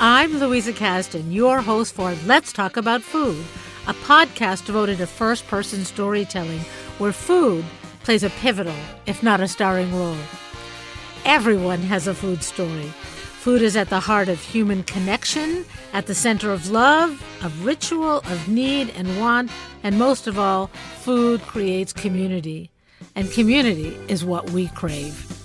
I'm Louisa Kasdon, your host for Let's Talk About Food, a podcast devoted to first person storytelling where food plays a pivotal, if not a starring role. Everyone has a food story. Food is at the heart of human connection, at the center of love, of ritual, of need and want, and most of all, food creates community. And community is what we crave.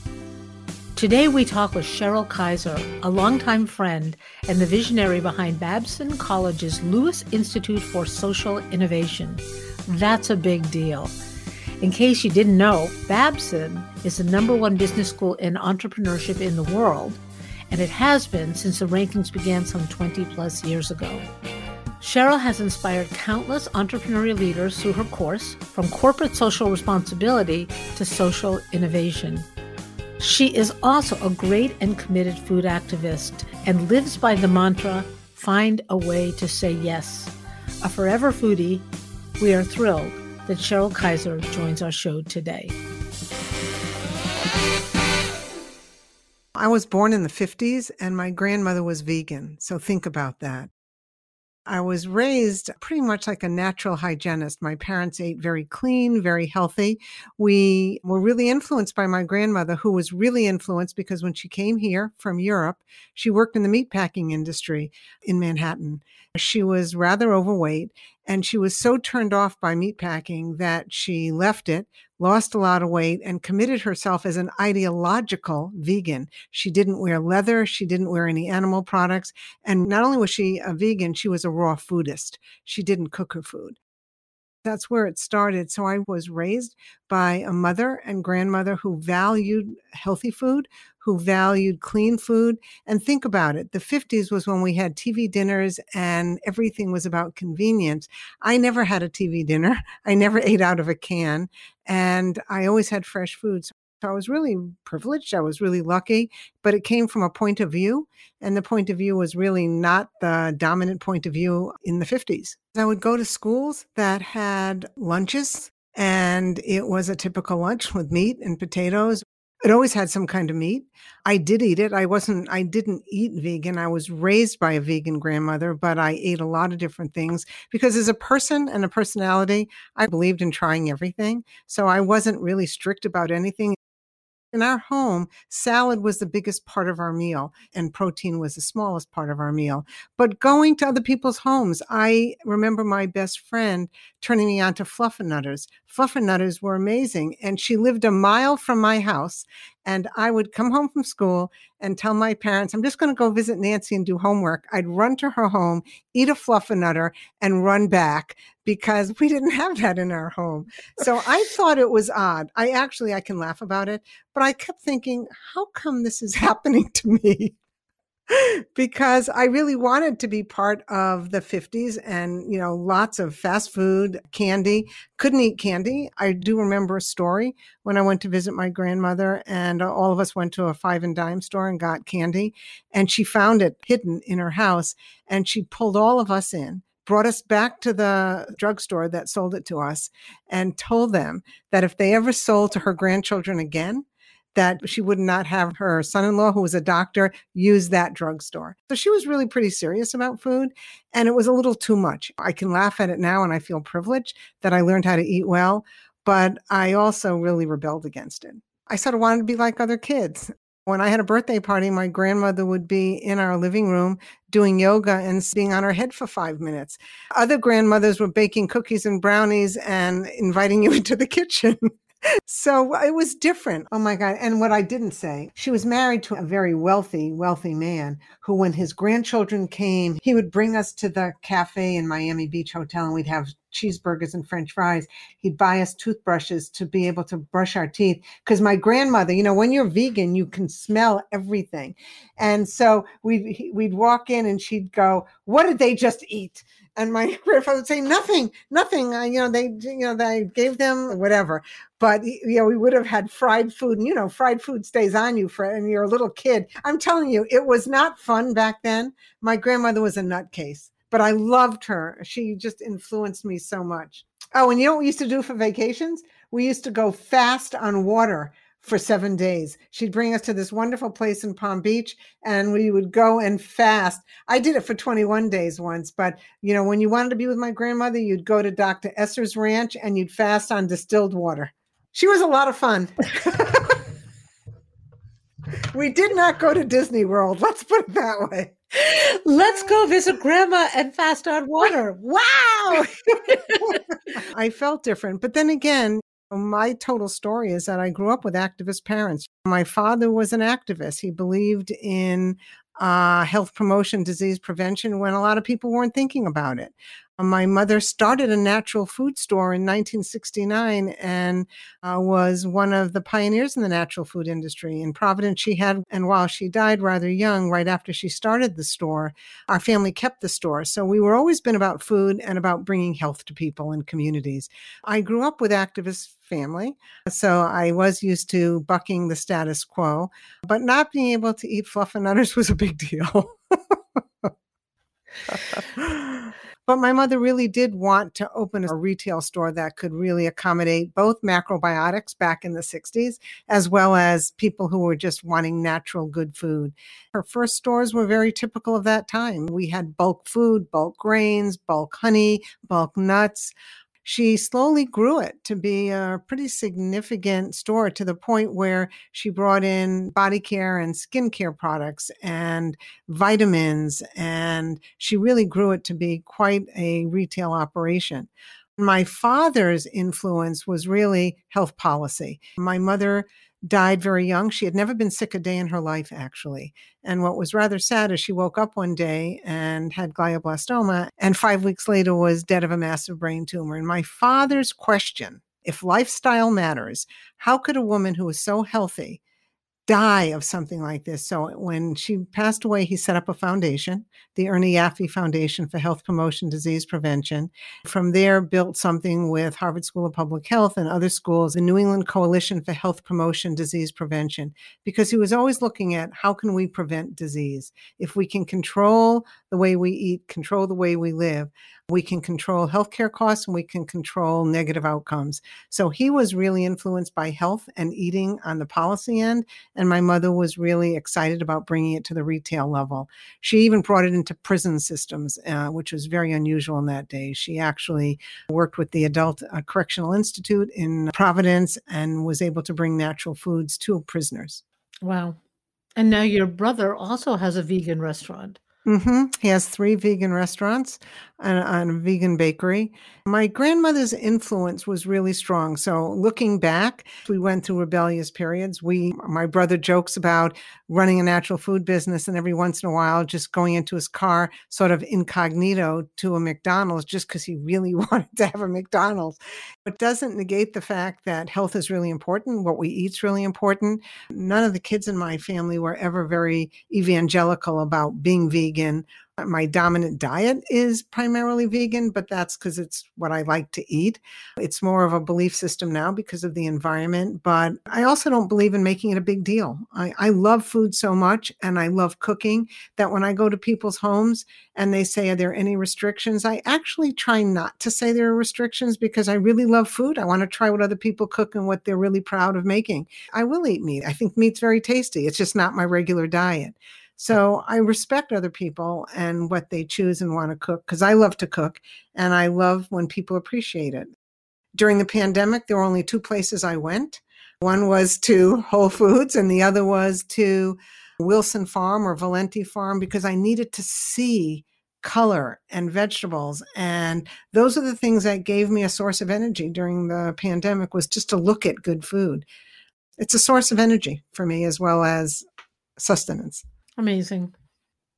Today we talk with Cheryl Kiser, a longtime friend and the visionary behind Babson College's Lewis Institute for Social Innovation. That's a big deal. In case you didn't know, Babson is the number one business school in entrepreneurship in the world, and it has been since the rankings began some 20 plus years ago. Cheryl has inspired countless entrepreneurial leaders through her course, from corporate social responsibility to social innovation. She is also a great and committed food activist and lives by the mantra find a way to say yes. A forever foodie, we are thrilled that Cheryl Kiser joins our show today. I was born in the 50s and my grandmother was vegan. So think about that. I was raised pretty much like a natural hygienist. My parents ate very clean, very healthy. We were really influenced by my grandmother, who was really influenced because when she came here from Europe, she worked in the meatpacking industry in Manhattan. She was rather overweight and she was so turned off by meatpacking that she left it, lost a lot of weight, and committed herself as an ideological vegan. She didn't wear leather, she didn't wear any animal products. And not only was she a vegan, she was a raw foodist. She didn't cook her food. That's where it started. So I was raised by a mother and grandmother who valued healthy food, who valued clean food. And think about it the 50s was when we had TV dinners and everything was about convenience. I never had a TV dinner, I never ate out of a can, and I always had fresh foods. So I was really privileged. I was really lucky, but it came from a point of view. And the point of view was really not the dominant point of view in the 50s. I would go to schools that had lunches, and it was a typical lunch with meat and potatoes. It always had some kind of meat. I did eat it. I wasn't, I didn't eat vegan. I was raised by a vegan grandmother, but I ate a lot of different things because as a person and a personality, I believed in trying everything. So I wasn't really strict about anything. In our home, salad was the biggest part of our meal and protein was the smallest part of our meal. But going to other people's homes, I remember my best friend turning me on to Fluffernutters. Fluffernutters were amazing. And she lived a mile from my house. And I would come home from school and tell my parents, I'm just going to go visit Nancy and do homework. I'd run to her home, eat a Fluffernutter, and run back because we didn't have that in our home. So I thought it was odd. I actually, I can laugh about it, but I kept thinking, how come this is happening to me? Because I really wanted to be part of the 50s and, you know, lots of fast food, candy. Couldn't eat candy. I do remember a story when I went to visit my grandmother, and all of us went to a five and dime store and got candy. And she found it hidden in her house, and she pulled all of us in brought us back to the drugstore that sold it to us and told them that if they ever sold to her grandchildren again, that she would not have her son in law, who was a doctor, use that drugstore. So she was really pretty serious about food. And it was a little too much. I can laugh at it now and I feel privileged that I learned how to eat well, but I also really rebelled against it. I sort of wanted to be like other kids. When I had a birthday party, my grandmother would be in our living room doing yoga and sitting on her head for five minutes. Other grandmothers were baking cookies and brownies and inviting you into the kitchen so it was different. Oh my God. And what I didn't say, she was married to a very wealthy, wealthy man who, when his grandchildren came, he would bring us to the cafe in Miami Beach Hotel and we'd have cheeseburgers and french fries. He'd buy us toothbrushes to be able to brush our teeth. Because my grandmother, you know, when you're vegan, you can smell everything. And so we'd, we'd walk in and she'd go, What did they just eat? And my grandfather would say nothing nothing. I, you know they you know they gave them whatever. But you know we would have had fried food and you know fried food stays on you for and you're a little kid. I'm telling you it was not fun back then. My grandmother was a nutcase but i loved her. She just influenced me so much. Oh and you know what we used to do for vacations? We used to go fast on water for seven days. She'd bring us to this wonderful place in Palm Beach and we would go and fast. I did it for 21 days once, but you know, when you wanted to be with my grandmother, you'd go to Dr. Esser's ranch and you'd fast on distilled water. She was a lot of fun. we did not go to Disney World. Let's put it that way. Let's go visit grandma and fast on water. Wow. I felt different. But then again, my total story is that I grew up with activist parents. My father was an activist. He believed in uh, health promotion, disease prevention when a lot of people weren't thinking about it. My mother started a natural food store in 1969 and uh, was one of the pioneers in the natural food industry. In Providence, she had, and while she died rather young, right after she started the store, our family kept the store. So we were always been about food and about bringing health to people and communities. I grew up with activist family. So I was used to bucking the status quo, but not being able to eat fluffernutters was a big deal. But my mother really did want to open a retail store that could really accommodate both macrobiotics back in the 60s, as well as people who were just wanting natural, good food. Her first stores were very typical of that time. We had bulk food, bulk grains, bulk honey, bulk nuts she slowly grew it to be a pretty significant store to the point where she brought in body care and skincare products and vitamins. And she really grew it to be quite a retail operation. My father's influence was really health policy. My mother died very young. She had never been sick a day in her life, actually. And what was rather sad is she woke up one day and had glioblastoma, and five weeks later was dead of a massive brain tumor. And my father's question if lifestyle matters, how could a woman who was so healthy die of something like this. So when she passed away, he set up a foundation, the Ernie Yaffe Foundation for Health Promotion Disease Prevention. From there, built something with Harvard School of Public Health and other schools, the New England Coalition for Health Promotion Disease Prevention, because he was always looking at how can we prevent disease? If we can control the way we eat, control the way we live, we can control healthcare costs and we can control negative outcomes. So he was really influenced by health and eating on the policy end. And my mother was really excited about bringing it to the retail level. She even brought it into prison systems, uh, which was very unusual in that day. She actually worked with the Adult uh, Correctional Institute in Providence and was able to bring natural foods to prisoners. Wow. And now your brother also has a vegan restaurant. Mm-hmm. He has three vegan restaurants and, and, a vegan bakery. My grandmother's influence was really strong. So looking back, we went through rebellious periods. We, my brother jokes about running a natural food business and every once in a while just going into his car sort of incognito to a McDonald's just because he really wanted to have a McDonald's. It doesn't negate the fact that health is really important. What we eat is really important. None of the kids in my family were ever very evangelical about being vegan Uh, my dominant diet is primarily vegan, but that's because it's what I like to eat. It's more of a belief system now because of the environment, but I also don't believe in making it a big deal. I, I love food so much and I love cooking that when I go to people's homes and they say, Are there any restrictions? I actually try not to say there are restrictions because I really love food. I want to try what other people cook and what they're really proud of making. I will eat meat. I think meat's very tasty. It's just not my regular diet. So I respect other people and what they choose and want to cook because I love to cook and I love when people appreciate it. During the pandemic, there were only two places I went. One was to Whole Foods and the other was to Wilson Farm or Valenti Farm because I needed to see color and vegetables and those are the things that gave me a source of energy during the pandemic was just to look at good food it's a source of energy for me as well as sustenance Amazing.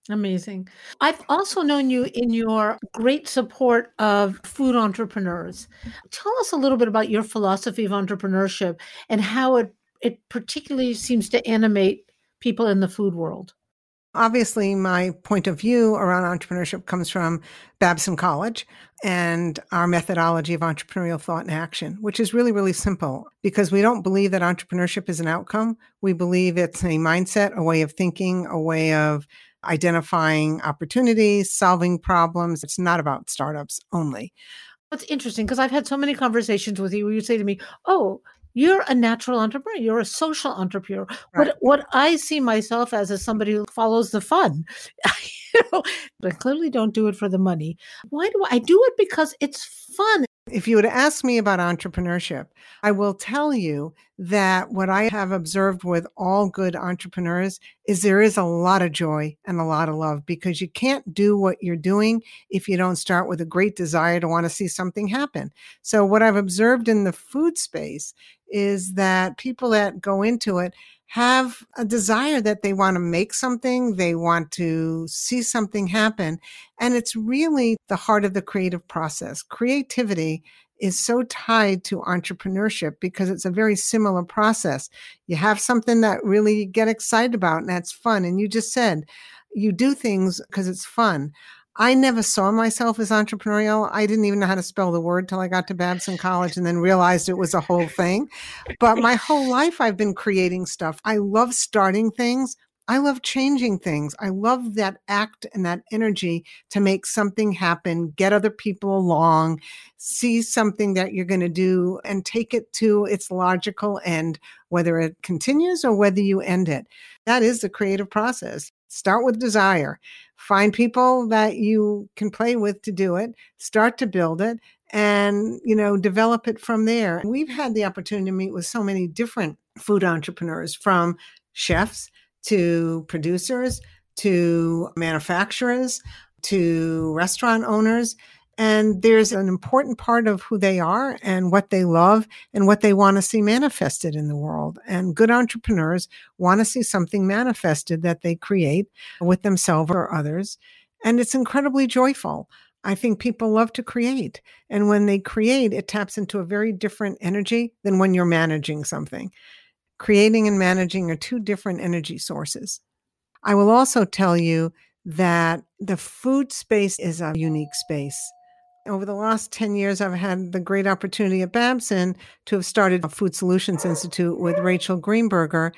Amazing. I've also known you in your great support of food entrepreneurs. Tell us a little bit about your philosophy of entrepreneurship and how it, it particularly seems to animate people in the food world. Obviously, my point of view around entrepreneurship comes from Babson College and our methodology of entrepreneurial thought and action, which is really, really simple because we don't believe that entrepreneurship is an outcome. We believe it's a mindset, a way of thinking, a way of identifying opportunities, solving problems. It's not about startups only. It's interesting because I've had so many conversations with you where you say to me, Oh, you're a natural entrepreneur. You're a social entrepreneur. Right. What what I see myself as is somebody who follows the fun. you know, I clearly don't do it for the money. Why do I, I do it because it's fun? If you would ask me about entrepreneurship, I will tell you that what I have observed with all good entrepreneurs is there is a lot of joy and a lot of love because you can't do what you're doing if you don't start with a great desire to want to see something happen. So, what I've observed in the food space is that people that go into it have a desire that they want to make something, they want to see something happen. And it's really the heart of the creative process. Creativity is so tied to entrepreneurship because it's a very similar process. You have something that really you get excited about and that's fun. And you just said you do things because it's fun. I never saw myself as entrepreneurial. I didn't even know how to spell the word till I got to Babson College and then realized it was a whole thing. But my whole life, I've been creating stuff. I love starting things. I love changing things. I love that act and that energy to make something happen, get other people along, see something that you're going to do and take it to its logical end, whether it continues or whether you end it. That is the creative process. Start with desire find people that you can play with to do it, start to build it, and you know develop it from there. We've had the opportunity to meet with so many different food entrepreneurs from chefs to producers to manufacturers to restaurant owners and there's an important part of who they are and what they love and what they want to see manifested in the world. And good entrepreneurs want to see something manifested that they create with themselves or others. And it's incredibly joyful. I think people love to create. And when they create, it taps into a very different energy than when you're managing something. Creating and managing are two different energy sources. I will also tell you that the food space is a unique space over the last 10 years, I've had the great opportunity at Babson to have started a Food Solutions Institute with Rachel Greenberger.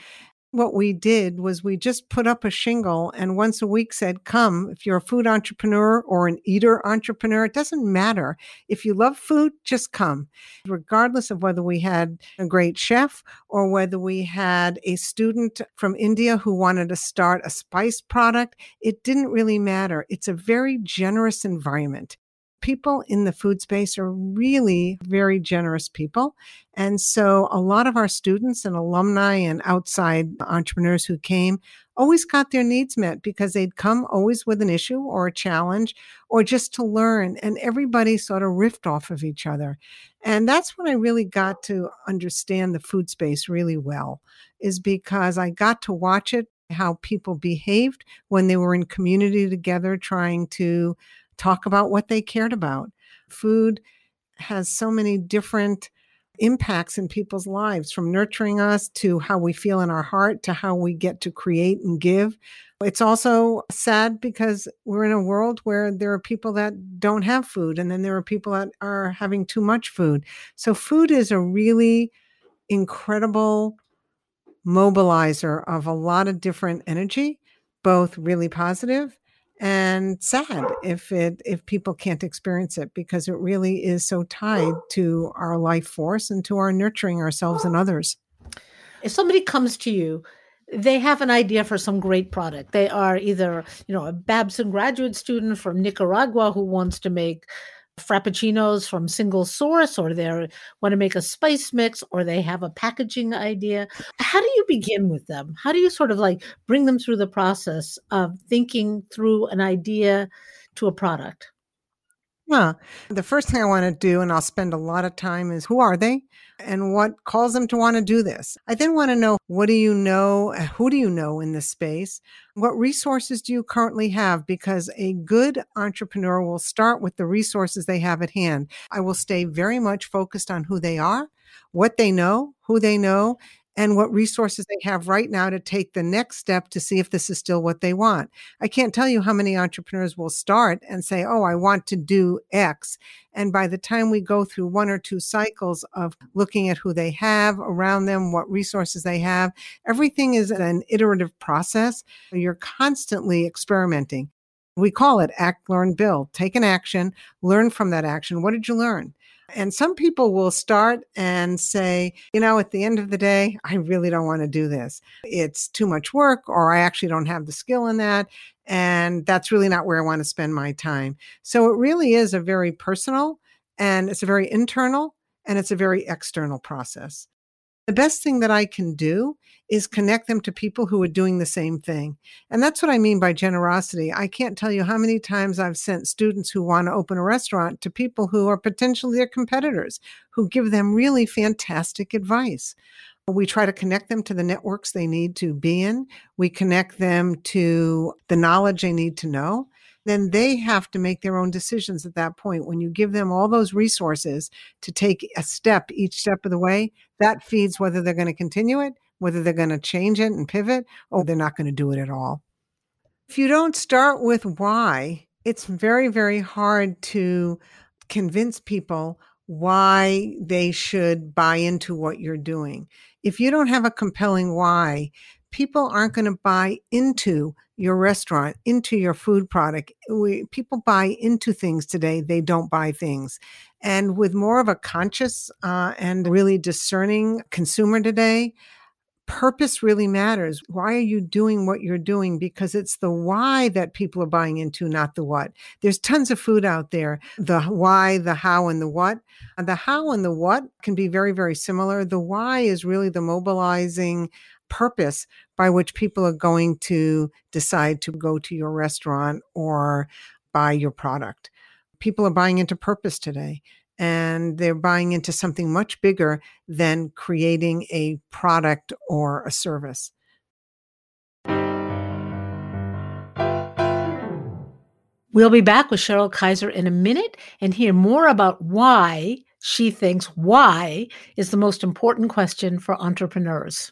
What we did was we just put up a shingle and once a week said, Come, if you're a food entrepreneur or an eater entrepreneur, it doesn't matter. If you love food, just come. Regardless of whether we had a great chef or whether we had a student from India who wanted to start a spice product, it didn't really matter. It's a very generous environment people in the food space are really very generous people. And so a lot of our students and alumni and outside entrepreneurs who came always got their needs met because they'd come always with an issue or a challenge or just to learn. And everybody sort of riffed off of each other. And that's when I really got to understand the food space really well, is because I got to watch it how people behaved when they were in community together trying to talk about what they cared about. Food has so many different impacts in people's lives from nurturing us to how we feel in our heart to how we get to create and give. It's also sad because we're in a world where there are people that don't have food, and then there are people that are having too much food. So, food is a really incredible mobilizer of a lot of different energy, both really positive and sad if it if people can't experience it because it really is so tied to our life force and to our nurturing ourselves and others. If somebody comes to you they have an idea for some great product. They are either, you know, a Babson graduate student from Nicaragua who wants to make frappuccinos from single source or they want to make a spice mix or they have a packaging idea. How do you begin with them? How do you sort of like bring them through the process of thinking through an idea to a product yeah. The first thing I want to do, and I'll spend a lot of time, is who are they and what calls them to want to do this? I then want to know what do you know? Uh, who do you know in this space? What resources do you currently have? Because a good entrepreneur will start with the resources they have at hand. I will stay very much focused on who they are, what they know, who they know, and what resources they have right now to take the next step to see if this is still what they want. I can't tell you how many entrepreneurs will start and say, Oh, I want to do X. And by the time we go through one or two cycles of looking at who they have around them, what resources they have, everything is an iterative process. You're constantly experimenting. We call it act, learn, build. Take an action, learn from that action. What did you learn? And some people will start and say, you know, at the end of the day, I really don't want to do this. It's too much work, or I actually don't have the skill in that. And that's really not where I want to spend my time. So it really is a very personal and it's a very internal and it's a very external process. The best thing that I can do is connect them to people who are doing the same thing. And that's what I mean by generosity. I can't tell you how many times I've sent students who want to open a restaurant to people who are potentially their competitors, who give them really fantastic advice. We try to connect them to the networks they need to be in. We connect them to the knowledge they need to know then they have to make their own decisions at that point. When you give them all those resources to take a step each step of the way, that feeds whether they're going to continue it whether they're going to change it and pivot or they're not going to do it at all. If you don't start with why, it's very, very hard to convince people why they should buy into what you're doing. If you don't have a compelling why, people aren't going to buy into your restaurant, into your food product. We, people buy into things today, they don't buy things. And with more of a conscious uh, and really discerning consumer today, purpose really matters. Why are you doing what you're doing? Because it's the why that people are buying into, not the what. There's tons of food out there. The why, the how, and the what. The how and the what can be very, very similar. The why is really the mobilizing purpose by which people are going to decide to go to your restaurant or buy your product. People are buying into purpose today and they're buying into something much bigger than creating a product or a service. We'll be back with Cheryl Kiser in a minute and hear more about why she thinks why is the most important question for entrepreneurs.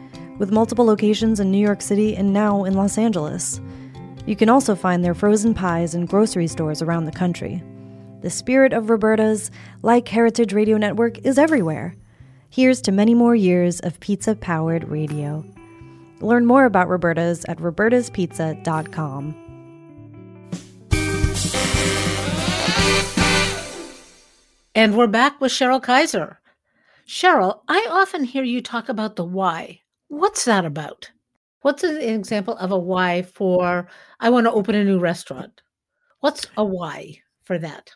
with multiple locations in New York City and now in Los Angeles. You can also find their frozen pies in grocery stores around the country. The spirit of Roberta's, like Heritage Radio Network, is everywhere. Here's to many more years of pizza powered radio. Learn more about Roberta's at robertaspizza.com. And we're back with Cheryl Kiser. Cheryl, I often hear you talk about the why. What's that about? What's an example of a why for I want to open a new restaurant? What's a why for that?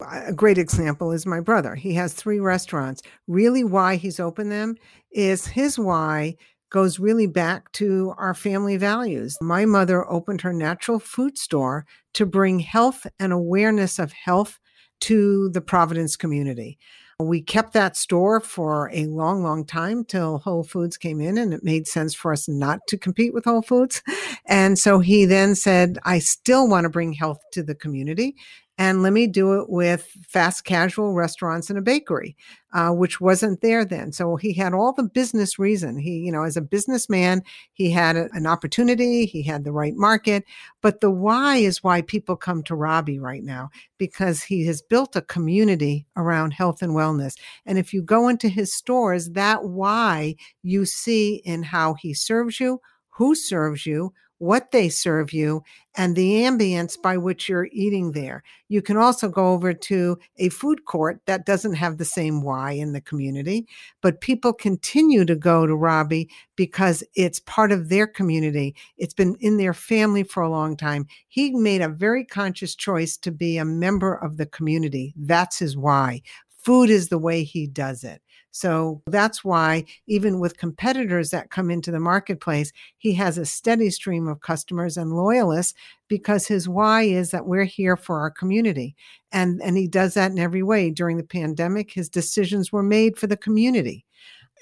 a great example is my brother. He has three restaurants. Really, why he's opened them is his why goes really back to our family values. My mother opened her natural food store to bring health and awareness of health to the Providence community. We kept that store for a long, long time till Whole Foods came in, and it made sense for us not to compete with Whole Foods. And so he then said, I still want to bring health to the community and let me do it with fast casual restaurants and a bakery, uh, which wasn't there then. So he had all the business reason. He, you know, as a businessman, he had a, an opportunity, he had the right market. But the why is why people come to Robbie right now because he has built a community around health and wellness. And if you go into his stores, that why you see in how he serves you, who serves you, what they serve you, and the ambience by which you're eating there. You can also go over to a food court that doesn't have the same why in the community, but people continue to go to Robbie because it's part of their community. It's been in their family for a long time. He made a very conscious choice to be a member of the community. That's his why. Food is the way he does it. So that's why, even with competitors that come into the marketplace, he has a steady stream of customers and loyalists because his why is that we're here for our community. And, and he does that in every way. During the pandemic, his decisions were made for the community.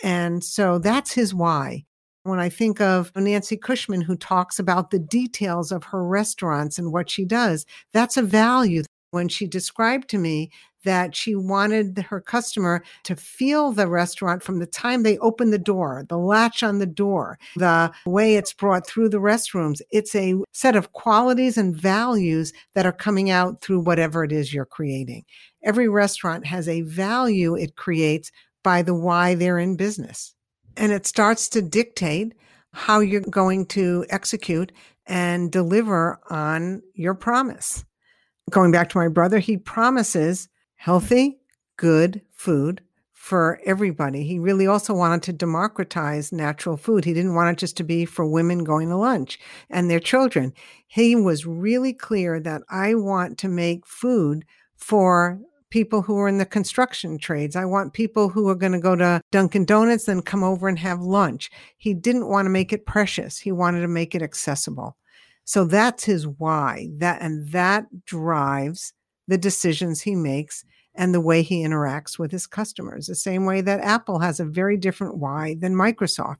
And so that's his why. When I think of Nancy Cushman, who talks about the details of her restaurants and what she does, that's a value. When she described to me that she wanted her customer to feel the restaurant from the time they open the door, the latch on the door, the way it's brought through the restrooms. It's a set of qualities and values that are coming out through whatever it is you're creating. Every restaurant has a value it creates by the why they're in business. And it starts to dictate how you're going to execute and deliver on your promise. Going back to my brother, he promises healthy, good food for everybody. He really also wanted to democratize natural food. He didn't want it just to be for women going to lunch and their children. He was really clear that I want to make food for people who are in the construction trades. I want people who are going to go to Dunkin' Donuts and come over and have lunch. He didn't want to make it precious. He wanted to make it accessible. So that's his why. That and that drives the decisions he makes and the way he interacts with his customers. The same way that Apple has a very different why than Microsoft.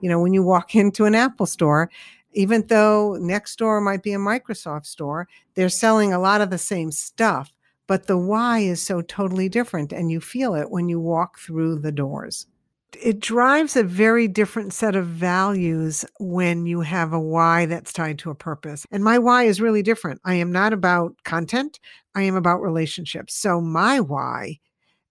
You know, when you walk into an Apple store, even though next door might be a Microsoft store, they're selling a lot of the same stuff, but the why is so totally different and you feel it when you walk through the doors it drives a very different set of values when you have a why that's tied to a purpose. And my why is really different. I am not about content, I am about relationships. So my why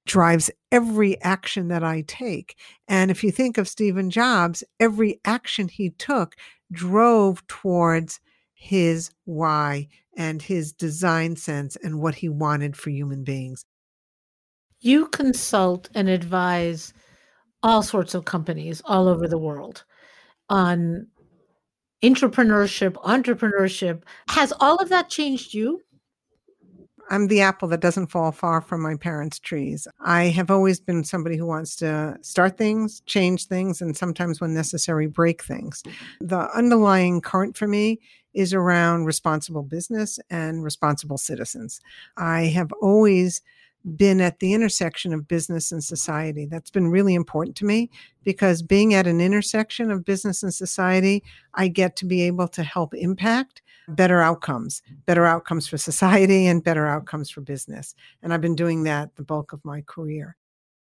drives every action that I take. And if you think of Stephen Jobs, every action he took drove towards his why and his design sense and what he wanted for human beings. You consult and advise all sorts of companies all over the world on entrepreneurship, entrepreneurship. Has all of that changed you? I'm the apple that doesn't fall far from my parents' trees. I have always been somebody who wants to start things, change things, and sometimes, when necessary, break things. The underlying current for me is around responsible business and responsible citizens. I have always been at the intersection of business and society. That's been really important to me because being at an intersection of business and society, I get to be able to help impact better outcomes, better outcomes for society and better outcomes for business. And I've been doing that the bulk of my career.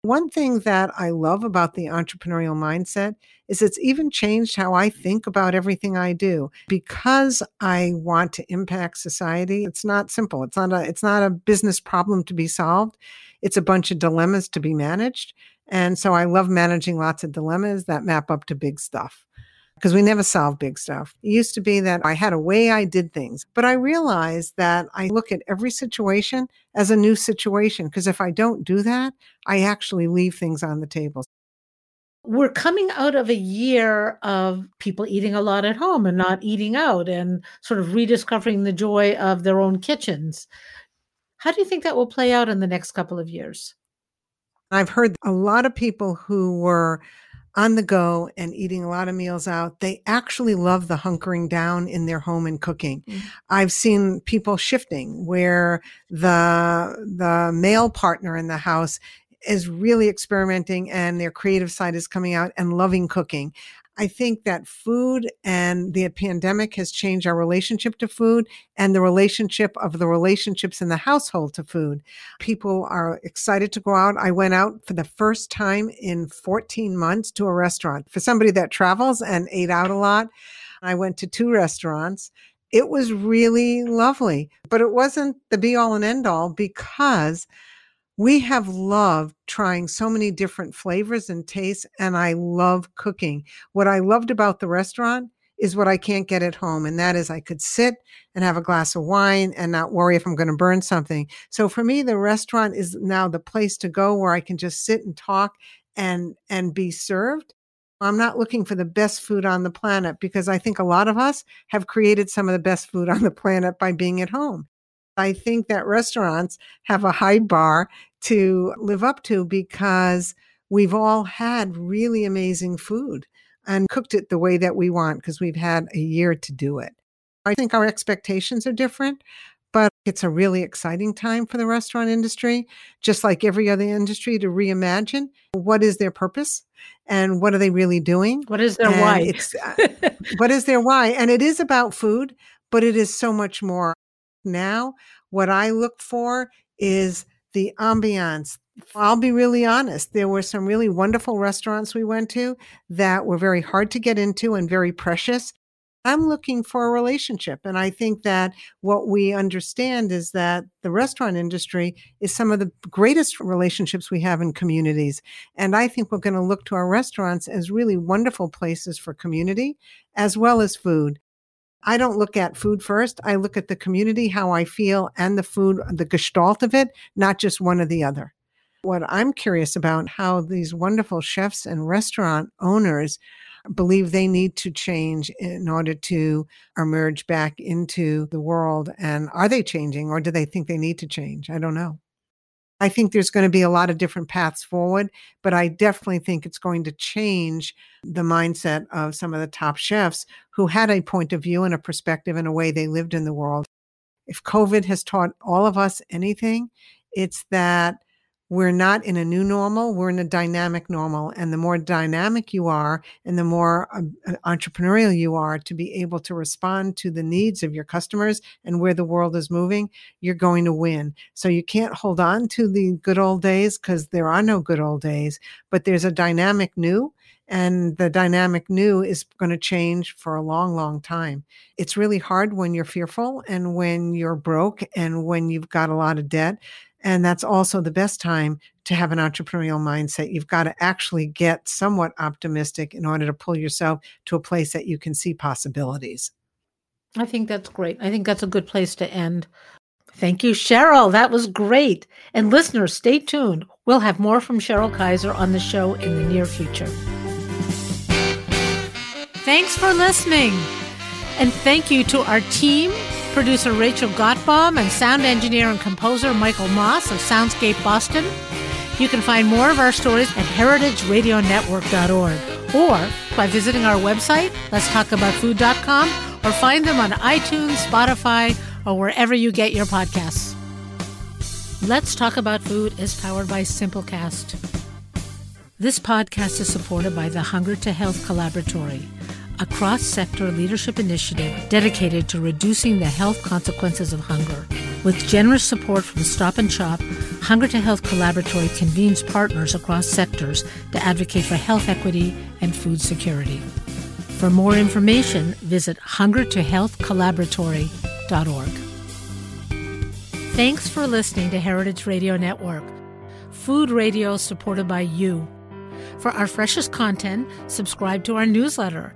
One thing that I love about the entrepreneurial mindset is it's even changed how I think about everything I do because I want to impact society. It's not simple. It's not a it's not a business problem to be solved. It's a bunch of dilemmas to be managed. And so I love managing lots of dilemmas that map up to big stuff because we never solve big stuff. It used to be that I had a way I did things, but I realized that I look at every situation as a new situation because if I don't do that, I actually leave things on the table. We're coming out of a year of people eating a lot at home and not eating out and sort of rediscovering the joy of their own kitchens. How do you think that will play out in the next couple of years? I've heard a lot of people who were on the go and eating a lot of meals out, they actually love the hunkering down in their home and cooking. Mm-hmm. I've seen people shifting where the the male partner in the house is really experimenting and their creative side is coming out and loving cooking. I think that food and the pandemic has changed our relationship to food and the relationship of the relationships in the household to food. People are excited to go out. I went out for the first time in 14 months to a restaurant. For somebody that travels and ate out a lot, I went to two restaurants. It was really lovely, but it wasn't the be all and end all because we have loved trying so many different flavors and tastes, and I love cooking. What I loved about the restaurant is what I can't get at home, and that is I could sit and have a glass of wine and not worry if I'm going to burn something. So for me, the restaurant is now the place to go where I can just sit and talk and and be served. I'm not looking for the best food on the planet because I think a lot of us have created some of the best food on the planet by being at home. I think that restaurants have a high bar to live up to because we've all had really amazing food and cooked it the way that we want because we've had a year to do it. I think our expectations are different, but it's a really exciting time for the restaurant industry, just like every other industry, to reimagine what is their purpose and what are they really doing? What is their and why? Uh, what is their why? And it is about food, but it is so much more now, what I look for is the ambiance. I'll be really honest. There were some really wonderful restaurants we went to that were very hard to get into and very precious. I'm looking for a relationship. And I think that what we understand is that the restaurant industry is some of the greatest relationships we have in communities. And I think we're going to look to our restaurants as really wonderful places for community as well as food. I don't look at food first. I look at the community, how I feel, and the food, the gestalt of it, not just one or the other. What I'm curious about how these wonderful chefs and restaurant owners believe they need to change in order to emerge back into the world. And are they changing or do they think they need to change? I don't know. I think there's going to be a lot of different paths forward, but I definitely think it's going to change the mindset of some of the top chefs who had a point of view and a perspective and a way they lived in the world. If COVID has taught all of us anything, it's that we're not in a new normal, we're in a dynamic normal. And the more dynamic you are and the more uh, entrepreneurial you are to be able to respond to the needs of your customers and where the world is moving, you're going to win. So you can't hold on to the good old days because there are no good old days, but there's a dynamic new. And the dynamic new is going to change for a long, long time. It's really hard when you're fearful and when you're broke and when you've got a lot of debt and that's also the best time to have an entrepreneurial mindset. You've got to actually get somewhat optimistic in order to pull yourself to a place that you can see possibilities. I think that's great. I think that's a good place to end. Thank you, Cheryl. That was great. And listeners, stay tuned. We'll have more from Cheryl Kiser on the show in the near future. Thanks for listening. And thank you to our team producer Rachel Gottbaum, and sound engineer and composer Michael Moss of Soundscape Boston. You can find more of our stories at heritageradionetwork.org or by visiting our website, letstalkaboutfood.com, or find them on iTunes, Spotify, or wherever you get your podcasts. Let's Talk About Food is powered by Simplecast. This podcast is supported by the Hunger to Health Collaboratory a cross sector leadership initiative dedicated to reducing the health consequences of hunger. With generous support from Stop and Shop, Hunger to Health Collaboratory convenes partners across sectors to advocate for health equity and food security. For more information, visit hungertohealthcollaboratory.org. Thanks for listening to Heritage Radio Network, food radio supported by you. For our freshest content, subscribe to our newsletter.